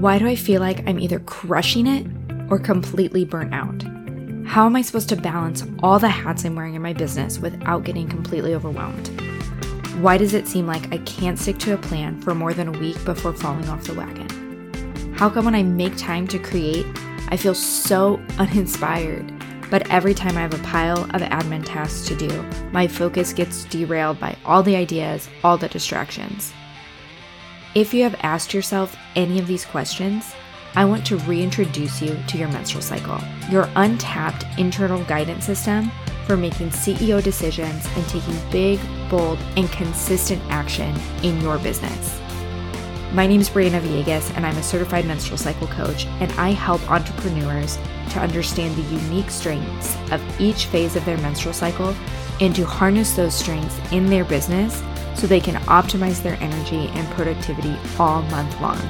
Why do I feel like I'm either crushing it or completely burnt out? How am I supposed to balance all the hats I'm wearing in my business without getting completely overwhelmed? Why does it seem like I can't stick to a plan for more than a week before falling off the wagon? How come when I make time to create, I feel so uninspired? But every time I have a pile of admin tasks to do, my focus gets derailed by all the ideas, all the distractions. If you have asked yourself any of these questions, I want to reintroduce you to your menstrual cycle, your untapped internal guidance system for making CEO decisions and taking big, bold, and consistent action in your business. My name is Briana Villegas, and I'm a certified menstrual cycle coach, and I help entrepreneurs to understand the unique strengths of each phase of their menstrual cycle and to harness those strengths in their business so they can optimize their energy and productivity all month long.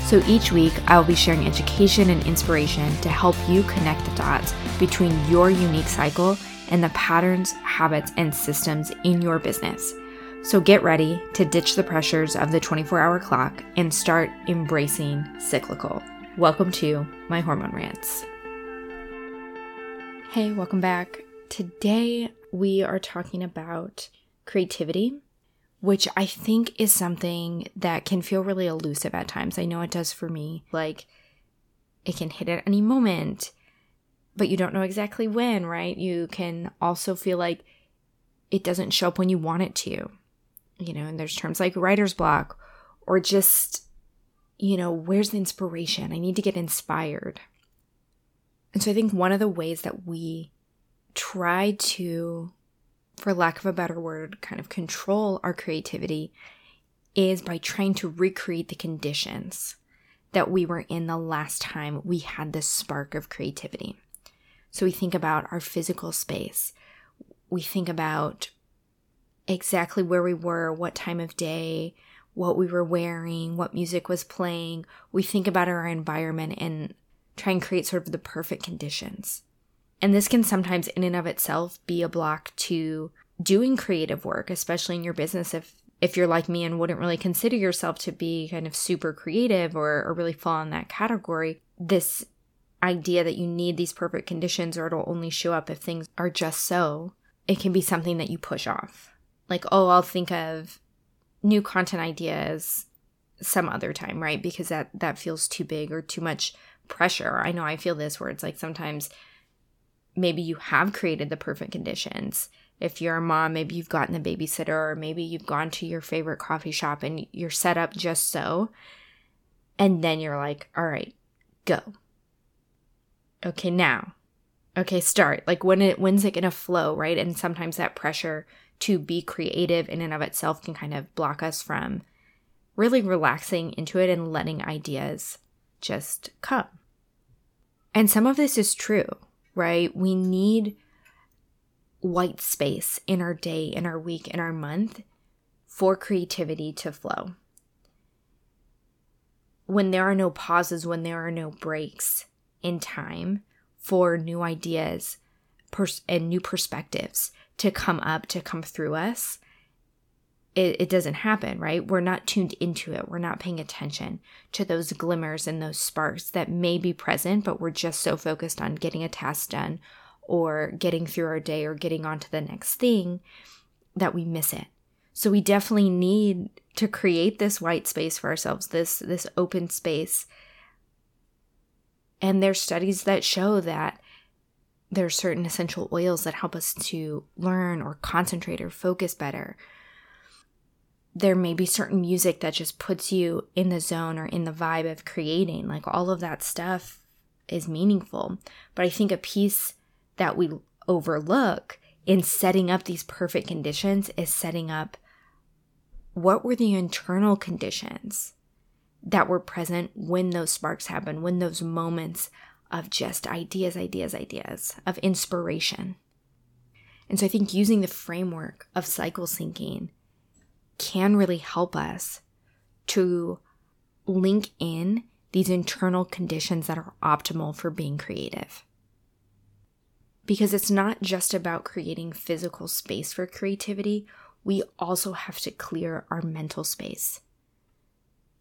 So each week, I will be sharing education and inspiration to help you connect the dots between your unique cycle and the patterns, habits, and systems in your business. So get ready to ditch the pressures of the 24 hour clock and start embracing cyclical. Welcome to my hormone rants. Hey, welcome back. Today we are talking about creativity, which I think is something that can feel really elusive at times. I know it does for me. Like it can hit at any moment, but you don't know exactly when, right? You can also feel like it doesn't show up when you want it to. You know, and there's terms like writer's block or just, you know, where's the inspiration? I need to get inspired. And so I think one of the ways that we try to for lack of a better word, kind of control our creativity is by trying to recreate the conditions that we were in the last time we had this spark of creativity. So we think about our physical space. We think about exactly where we were, what time of day, what we were wearing, what music was playing. We think about our environment and try and create sort of the perfect conditions. And this can sometimes, in and of itself, be a block to doing creative work, especially in your business. If if you're like me and wouldn't really consider yourself to be kind of super creative or, or really fall in that category, this idea that you need these perfect conditions or it'll only show up if things are just so, it can be something that you push off. Like, oh, I'll think of new content ideas some other time, right? Because that that feels too big or too much pressure. I know I feel this where it's like sometimes maybe you have created the perfect conditions. If you're a mom, maybe you've gotten a babysitter, or maybe you've gone to your favorite coffee shop and you're set up just so. And then you're like, all right, go. Okay, now. Okay, start. Like when it when's it gonna flow, right? And sometimes that pressure to be creative in and of itself can kind of block us from really relaxing into it and letting ideas just come. And some of this is true right? We need white space in our day, in our week, in our month for creativity to flow. When there are no pauses, when there are no breaks in time for new ideas pers- and new perspectives to come up, to come through us, it, it doesn't happen, right? We're not tuned into it. We're not paying attention to those glimmers and those sparks that may be present, but we're just so focused on getting a task done or getting through our day or getting on to the next thing that we miss it. So we definitely need to create this white space for ourselves, this this open space. And there's studies that show that there are certain essential oils that help us to learn or concentrate or focus better there may be certain music that just puts you in the zone or in the vibe of creating. Like all of that stuff is meaningful. But I think a piece that we overlook in setting up these perfect conditions is setting up what were the internal conditions that were present when those sparks happen, when those moments of just ideas, ideas, ideas, of inspiration. And so I think using the framework of cycle syncing can really help us to link in these internal conditions that are optimal for being creative. Because it's not just about creating physical space for creativity, we also have to clear our mental space.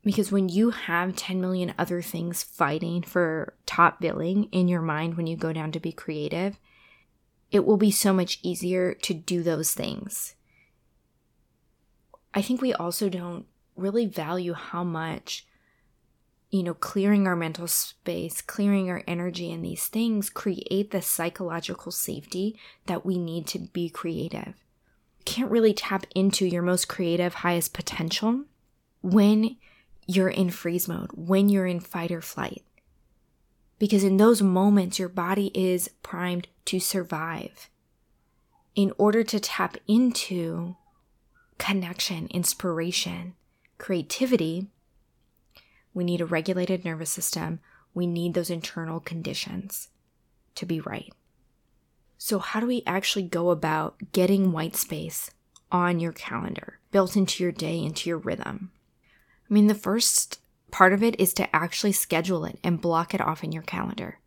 Because when you have 10 million other things fighting for top billing in your mind when you go down to be creative, it will be so much easier to do those things. I think we also don't really value how much you know, clearing our mental space, clearing our energy, and these things create the psychological safety that we need to be creative. You can't really tap into your most creative, highest potential when you're in freeze mode, when you're in fight or flight. Because in those moments, your body is primed to survive. In order to tap into connection, inspiration, creativity, we need a regulated nervous system. We need those internal conditions to be right. So, how do we actually go about getting white space on your calendar, built into your day, into your rhythm? I mean, the first part of it is to actually schedule it and block it off in your calendar.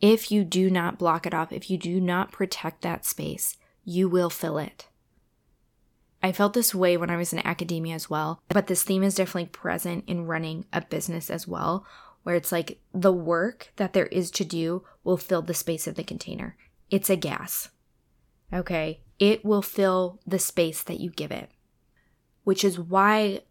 If you do not block it off, if you do not protect that space, you will fill it. I felt this way when I was in academia as well, but this theme is definitely present in running a business as well, where it's like the work that there is to do will fill the space of the container. It's a gas. Okay. It will fill the space that you give it, which is why,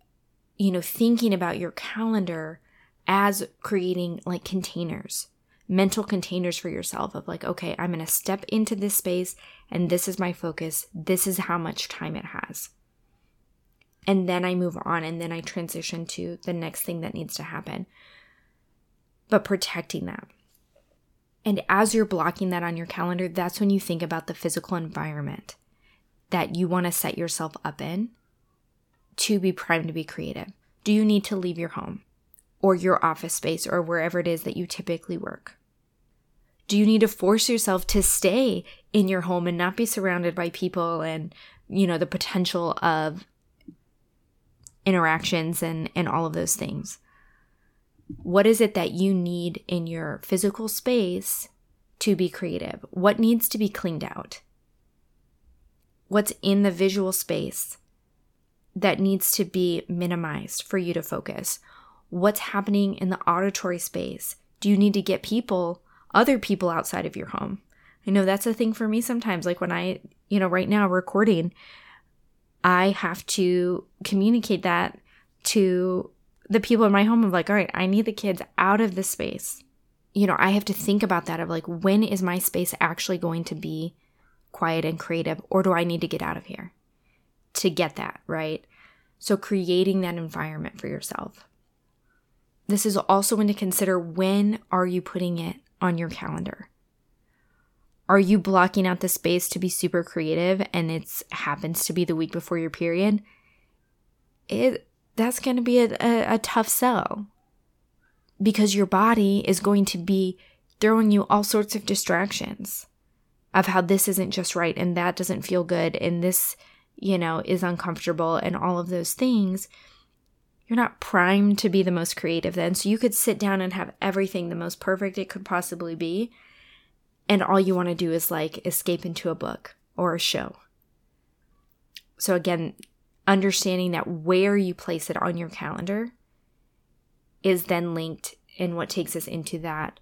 you know, thinking about your calendar as creating like containers, mental containers for yourself of like, okay, I'm going to step into this space and this is my focus. This is how much time it has. And then I move on and then I transition to the next thing that needs to happen. But protecting that. And as you're blocking that on your calendar, that's when you think about the physical environment that you want to set yourself up in to be primed to be creative. Do you need to leave your home or your office space or wherever it is that you typically work? Do you need to force yourself to stay in your home and not be surrounded by people and, you know, the potential of interactions and, and all of those things? What is it that you need in your physical space to be creative? What needs to be cleaned out? What's in the visual space that needs to be minimized for you to focus? What's happening in the auditory space? Do you need to get people other people outside of your home. I know that's a thing for me sometimes. Like when I, you know, right now recording, I have to communicate that to the people in my home of like, all right, I need the kids out of this space. You know, I have to think about that of like, when is my space actually going to be quiet and creative, or do I need to get out of here to get that, right? So, creating that environment for yourself. This is also when to consider when are you putting it on your calendar? Are you blocking out the space to be super creative and it happens to be the week before your period? It that's going to be a, a, a tough sell because your body is going to be throwing you all sorts of distractions of how this isn't just right and that doesn't feel good and this, you know, is uncomfortable and all of those things you're not primed to be the most creative then. So you could sit down and have everything the most perfect it could possibly be. And all you want to do is like escape into a book or a show. So again, understanding that where you place it on your calendar is then linked in what takes us into that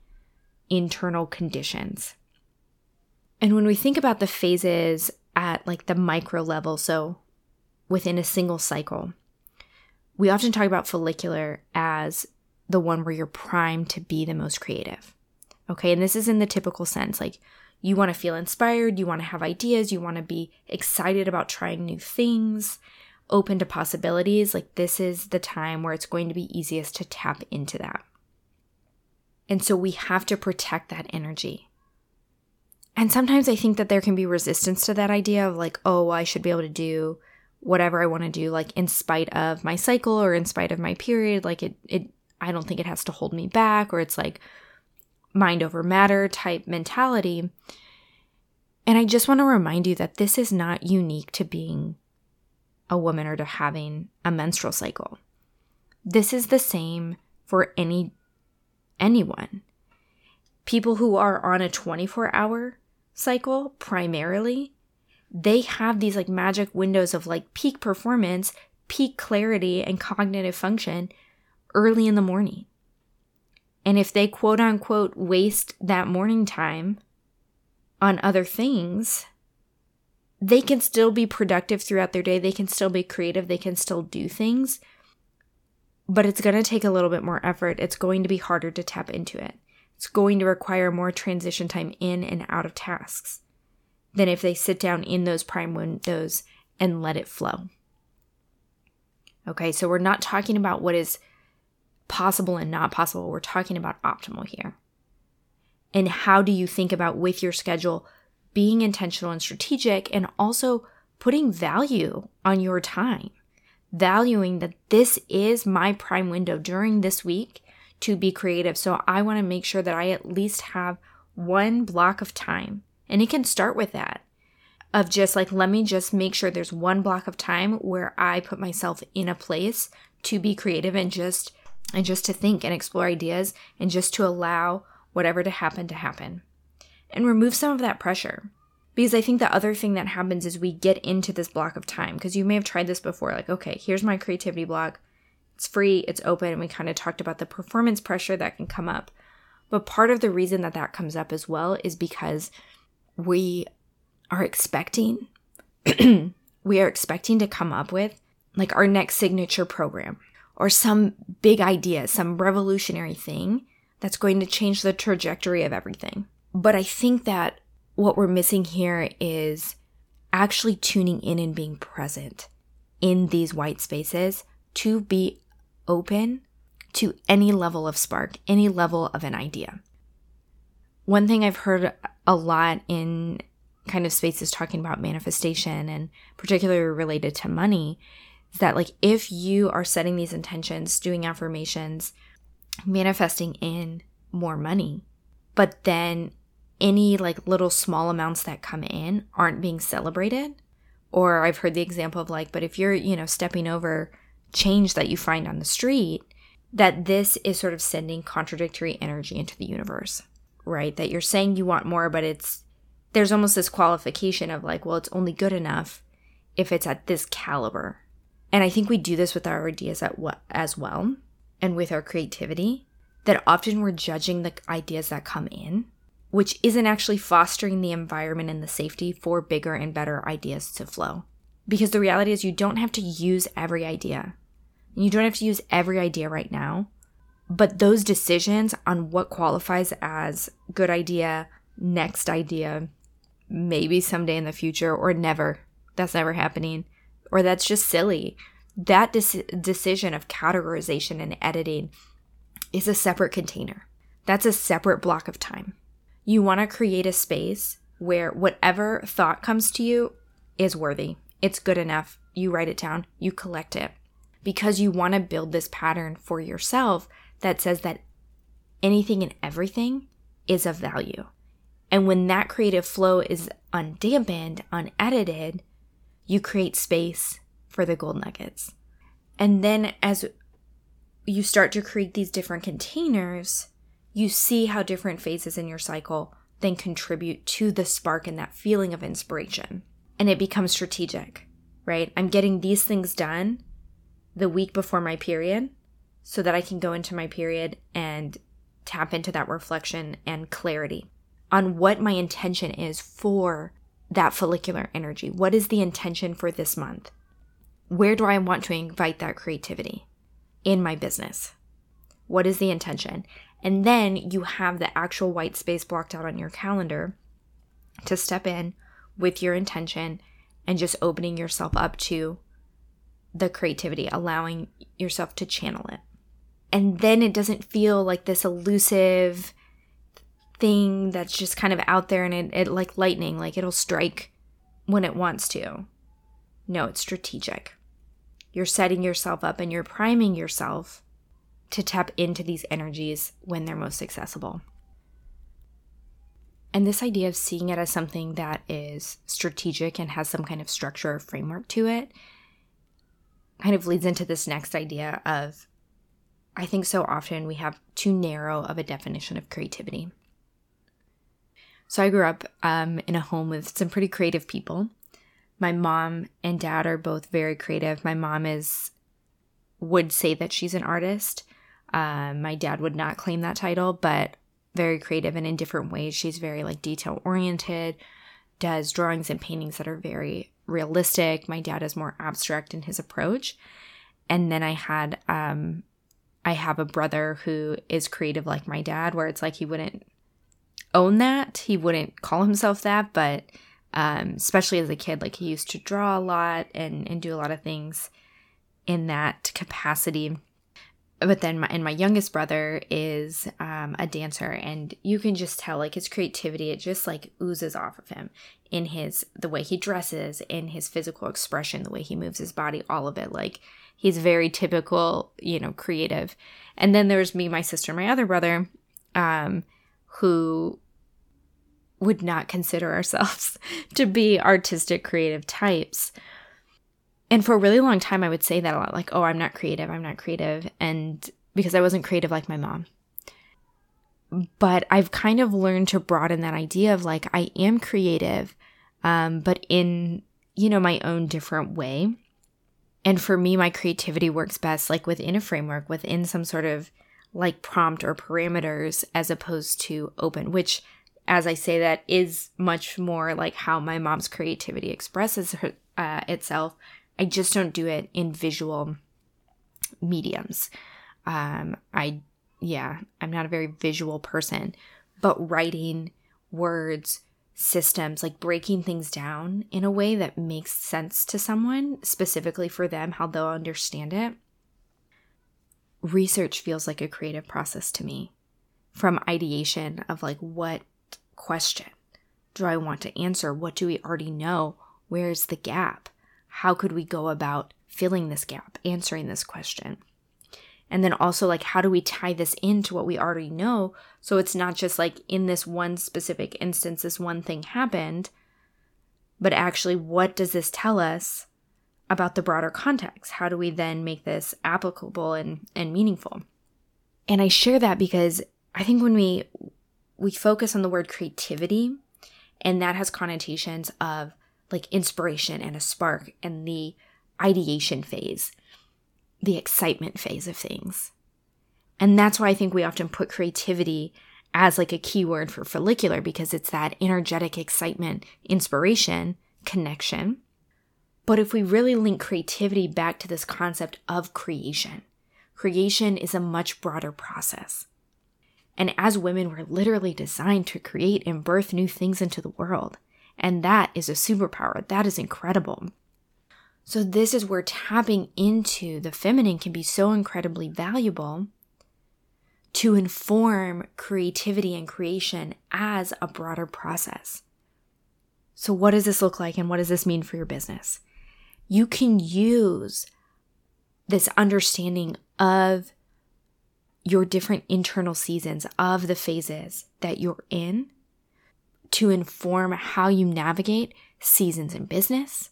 internal conditions. And when we think about the phases at like the micro level, so within a single cycle, we often talk about follicular as the one where you're primed to be the most creative. Okay, and this is in the typical sense like you want to feel inspired, you want to have ideas, you want to be excited about trying new things, open to possibilities. Like this is the time where it's going to be easiest to tap into that. And so we have to protect that energy. And sometimes I think that there can be resistance to that idea of like, oh, I should be able to do whatever I want to do, like in spite of my cycle or in spite of my period. Like it, it, I don't think it has to hold me back, or it's like mind over matter type mentality. And I just want to remind you that this is not unique to being a woman or to having a menstrual cycle. This is the same for any anyone. People who are on a 24-hour cycle primarily they have these like magic windows of like peak performance, peak clarity, and cognitive function early in the morning. And if they quote unquote waste that morning time on other things, they can still be productive throughout their day. They can still be creative. They can still do things. But it's going to take a little bit more effort. It's going to be harder to tap into it. It's going to require more transition time in and out of tasks than if they sit down in those prime windows and let it flow. Okay, so we're not talking about what is possible and not possible. We're talking about optimal here. And how do you think about with your schedule being intentional and strategic and also putting value on your time? Valuing that this is my prime window during this week to be creative. So I want to make sure that I at least have one block of time. And it can start with that of just like, let me just make sure there's one block of time where I put myself in a place to be creative and just and just to think and explore ideas and just to allow whatever to happen to happen and remove some of that pressure. Because I think the other thing that happens is we get into this block of time because you may have tried this before like okay, here's my creativity block. It's free, it's open, and we kind of talked about the performance pressure that can come up. But part of the reason that that comes up as well is because we are expecting we are expecting to come up with like our next signature program or some big idea, some revolutionary thing that's going to change the trajectory of everything. But I think that what we're missing here is actually tuning in and being present in these white spaces to be open to any level of spark, any level of an idea. One thing I've heard a lot in kind of spaces talking about manifestation and particularly related to money is that like if you are setting these intentions, doing affirmations, manifesting in more money, but then any like little small amounts that come in aren't being celebrated or I've heard the example of like but if you're, you know, stepping over change that you find on the street, that this is sort of sending contradictory energy into the universe, right? That you're saying you want more, but it's there's almost this qualification of like, well, it's only good enough if it's at this caliber. And I think we do this with our ideas at what as well and with our creativity that often we're judging the ideas that come in, which isn't actually fostering the environment and the safety for bigger and better ideas to flow. Because the reality is you don't have to use every idea. You don't have to use every idea right now. But those decisions on what qualifies as good idea, next idea, maybe someday in the future or never. That's never happening. Or that's just silly. That decision of categorization and editing is a separate container. That's a separate block of time. You want to create a space where whatever thought comes to you is worthy. It's good enough. You write it down, you collect it. Because you want to build this pattern for yourself that says that anything and everything is of value. And when that creative flow is undampened, unedited, you create space for the gold nuggets. And then as you start to create these different containers, you see how different phases in your cycle then contribute to the spark and that feeling of inspiration. And it becomes strategic, right? I'm getting these things done the week before my period so that I can go into my period and tap into that reflection and clarity on what my intention is for that follicular energy. What is the intention for this month? Where do I want to invite that creativity in my business? What is the intention? And then you have the actual white space blocked out on your calendar to step in with your intention and just opening yourself up to the creativity, allowing yourself to channel it. And then it doesn't feel like this elusive, thing that's just kind of out there and it, it like lightning, like it'll strike when it wants to. No, it's strategic. You're setting yourself up and you're priming yourself to tap into these energies when they're most accessible. And this idea of seeing it as something that is strategic and has some kind of structure or framework to it kind of leads into this next idea of I think so often we have too narrow of a definition of creativity. So I grew up um, in a home with some pretty creative people. My mom and dad are both very creative. My mom is would say that she's an artist, Um, my dad would not claim that title, but very creative and in different ways. She's very like detail oriented, does drawings and paintings that are very realistic. My dad is more abstract in his approach. And then I had um I have a brother who is creative like my dad, where it's like he wouldn't own that. He wouldn't call himself that, but um, especially as a kid, like he used to draw a lot and, and do a lot of things in that capacity. But then, my, and my youngest brother is um, a dancer, and you can just tell like his creativity, it just like oozes off of him in his the way he dresses, in his physical expression, the way he moves his body, all of it. Like he's very typical, you know, creative. And then there's me, my sister, my other brother, um, who would not consider ourselves to be artistic, creative types. And for a really long time, I would say that a lot like, oh, I'm not creative, I'm not creative. And because I wasn't creative like my mom. But I've kind of learned to broaden that idea of like, I am creative, um, but in, you know, my own different way. And for me, my creativity works best like within a framework, within some sort of like prompt or parameters, as opposed to open, which as I say that, is much more like how my mom's creativity expresses her, uh, itself. I just don't do it in visual mediums. Um, I, yeah, I'm not a very visual person, but writing words, systems, like breaking things down in a way that makes sense to someone, specifically for them, how they'll understand it. Research feels like a creative process to me from ideation of like what question do I want to answer? What do we already know? Where's the gap? How could we go about filling this gap, answering this question? And then also, like, how do we tie this into what we already know? So it's not just like in this one specific instance, this one thing happened, but actually, what does this tell us about the broader context? How do we then make this applicable and, and meaningful? And I share that because I think when we we focus on the word creativity, and that has connotations of like inspiration and a spark and the ideation phase, the excitement phase of things. And that's why I think we often put creativity as like a keyword for follicular because it's that energetic excitement, inspiration, connection. But if we really link creativity back to this concept of creation, creation is a much broader process. And as women, we're literally designed to create and birth new things into the world. And that is a superpower. That is incredible. So, this is where tapping into the feminine can be so incredibly valuable to inform creativity and creation as a broader process. So, what does this look like and what does this mean for your business? You can use this understanding of your different internal seasons of the phases that you're in to inform how you navigate seasons in business.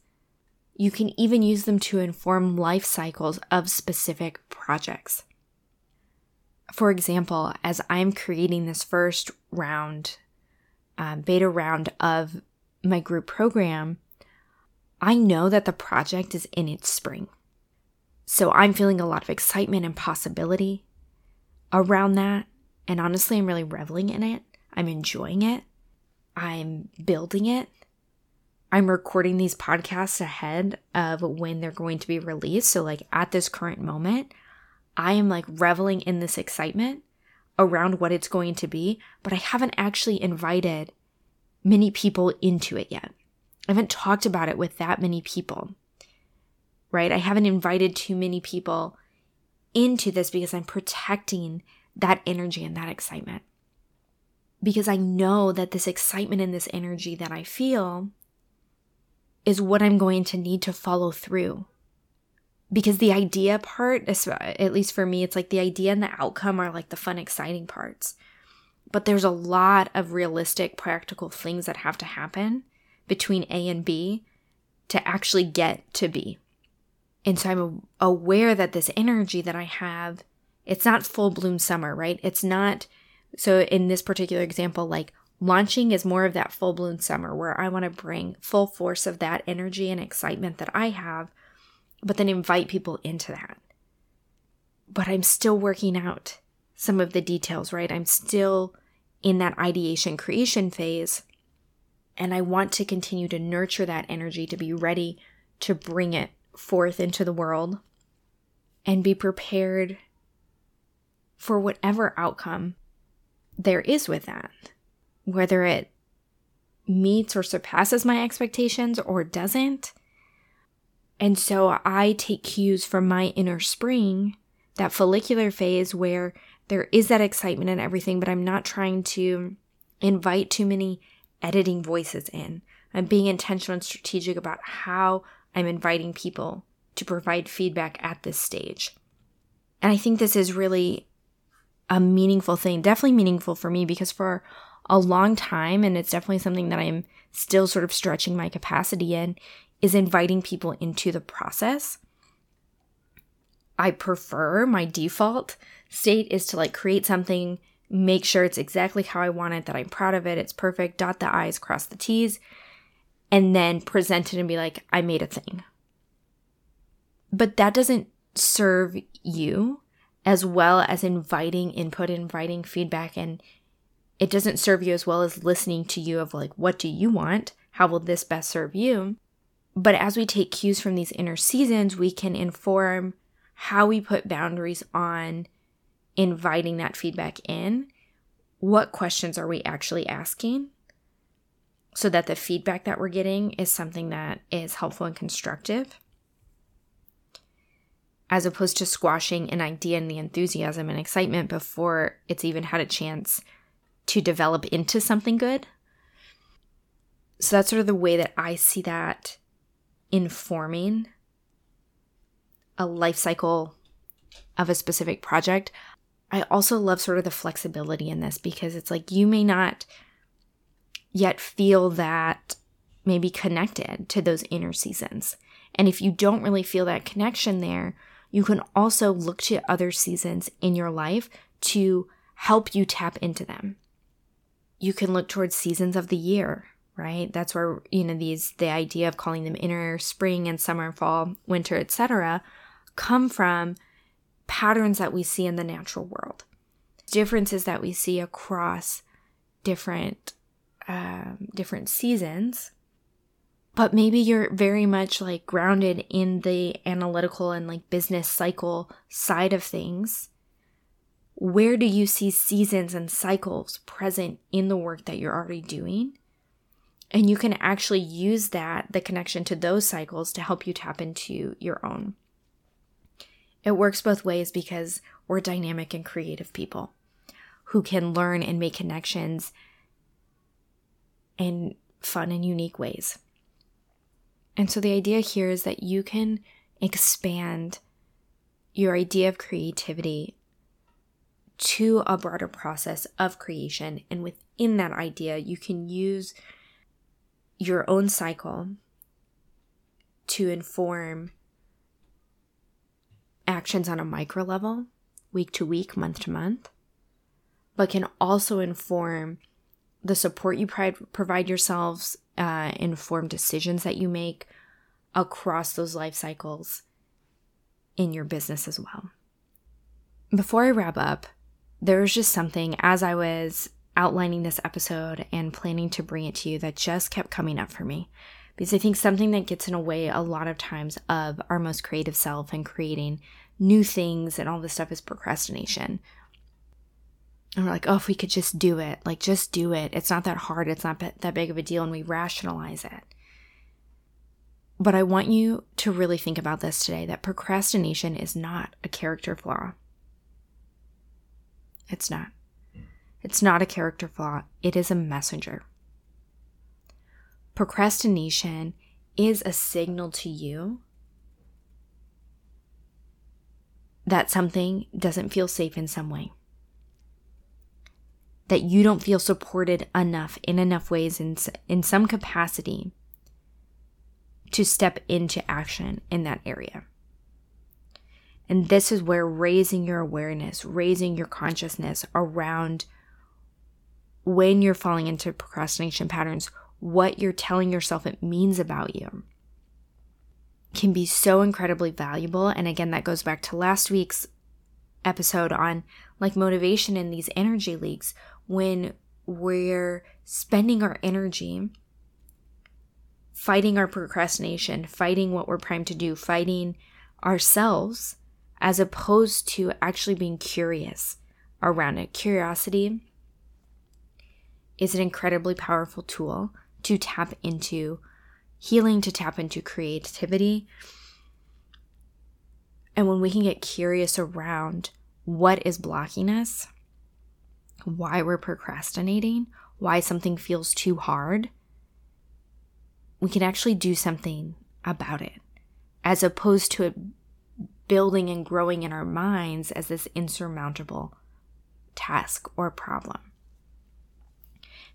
You can even use them to inform life cycles of specific projects. For example, as I'm creating this first round, um, beta round of my group program, I know that the project is in its spring. So I'm feeling a lot of excitement and possibility around that. And honestly, I'm really reveling in it. I'm enjoying it. I'm building it. I'm recording these podcasts ahead of when they're going to be released. So, like at this current moment, I am like reveling in this excitement around what it's going to be, but I haven't actually invited many people into it yet. I haven't talked about it with that many people, right? I haven't invited too many people into this because I'm protecting that energy and that excitement. Because I know that this excitement and this energy that I feel is what I'm going to need to follow through. Because the idea part, at least for me, it's like the idea and the outcome are like the fun, exciting parts. But there's a lot of realistic, practical things that have to happen between A and B to actually get to B. And so I'm aware that this energy that I have, it's not full bloom summer, right? It's not, so in this particular example, like launching is more of that full bloom summer where I want to bring full force of that energy and excitement that I have, but then invite people into that. but I'm still working out some of the details, right? I'm still in that ideation creation phase. And I want to continue to nurture that energy to be ready to bring it forth into the world and be prepared for whatever outcome there is with that, whether it meets or surpasses my expectations or doesn't. And so I take cues from my inner spring, that follicular phase where there is that excitement and everything, but I'm not trying to invite too many editing voices in. I'm being intentional and strategic about how I'm inviting people to provide feedback at this stage. And I think this is really a meaningful thing, definitely meaningful for me because for a long time, and it's definitely something that I'm still sort of stretching my capacity in, is inviting people into the process. I prefer my default state is to like create something, make sure it's exactly how I want it, that I'm proud of it, it's perfect, dot the I's, cross the T's, and then present it and be like, I made a thing. But that doesn't serve you as well as inviting input, inviting feedback, and it doesn't serve you as well as listening to you of like, what do you want? How will this best serve you? But as we take cues from these inner seasons, we can inform how we put boundaries on inviting that feedback in. What questions are we actually asking? So that the feedback that we're getting is something that is helpful and constructive as opposed to squashing an idea and the enthusiasm and excitement before it's even had a chance to develop into something good. So that's sort of the way that I see that informing a life cycle of a specific project. I also love sort of the flexibility in this because it's like you may not yet feel that maybe connected to those inner seasons. And if you don't really feel that connection there, you can also look to other seasons in your life to help you tap into them. You can look towards seasons of the year, right? That's where, you know, these the idea of calling them inner spring and summer, and fall, winter, etc., come from patterns that we see in the natural world. Differences that we see across different um, different seasons but maybe you're very much like grounded in the analytical and like business cycle side of things. Where do you see seasons and cycles present in the work that you're already doing? And you can actually use that, the connection to those cycles, to help you tap into your own. It works both ways because we're dynamic and creative people who can learn and make connections in fun and unique ways. And so the idea here is that you can expand your idea of creativity to a broader process of creation. And within that idea, you can use your own cycle to inform actions on a micro level, week to week, month to month, but can also inform the support you provide yourselves uh, inform decisions that you make across those life cycles in your business as well. Before I wrap up, there was just something as I was outlining this episode and planning to bring it to you that just kept coming up for me. Because I think something that gets in a way a lot of times of our most creative self and creating new things and all this stuff is procrastination and we're like, oh, if we could just do it, like just do it. It's not that hard. It's not that big of a deal. And we rationalize it. But I want you to really think about this today that procrastination is not a character flaw. It's not. It's not a character flaw, it is a messenger. Procrastination is a signal to you that something doesn't feel safe in some way that you don't feel supported enough in enough ways in, in some capacity to step into action in that area. And this is where raising your awareness, raising your consciousness around when you're falling into procrastination patterns, what you're telling yourself it means about you can be so incredibly valuable. And again, that goes back to last week's episode on like motivation in these energy leaks when we're spending our energy fighting our procrastination, fighting what we're primed to do, fighting ourselves, as opposed to actually being curious around it. Curiosity is an incredibly powerful tool to tap into healing, to tap into creativity. And when we can get curious around what is blocking us, why we're procrastinating, why something feels too hard, we can actually do something about it as opposed to it building and growing in our minds as this insurmountable task or problem.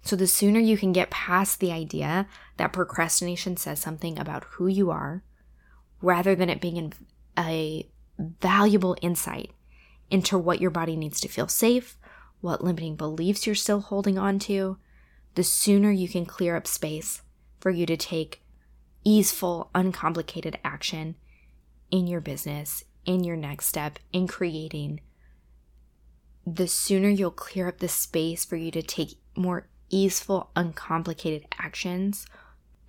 So, the sooner you can get past the idea that procrastination says something about who you are, rather than it being a valuable insight into what your body needs to feel safe, what limiting beliefs you're still holding on to, the sooner you can clear up space for you to take easeful, uncomplicated action in your business, in your next step, in creating, the sooner you'll clear up the space for you to take more easeful, uncomplicated actions.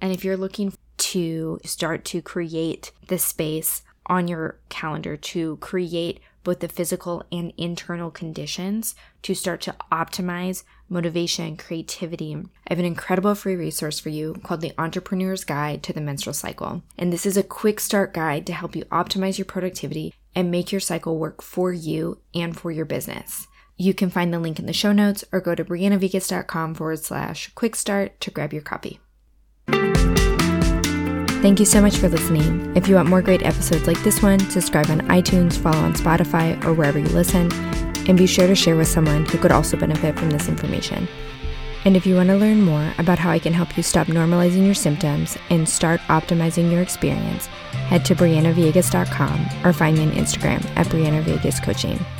And if you're looking to start to create the space on your calendar to create both the physical and internal conditions to start to optimize motivation and creativity. I have an incredible free resource for you called The Entrepreneur's Guide to the Menstrual Cycle. And this is a quick start guide to help you optimize your productivity and make your cycle work for you and for your business. You can find the link in the show notes or go to brianavillegas.com forward slash quick start to grab your copy. Thank you so much for listening. If you want more great episodes like this one, subscribe on iTunes, follow on Spotify, or wherever you listen, and be sure to share with someone who could also benefit from this information. And if you want to learn more about how I can help you stop normalizing your symptoms and start optimizing your experience, head to brianavillegas.com or find me on Instagram at brianavillegascoaching. Coaching.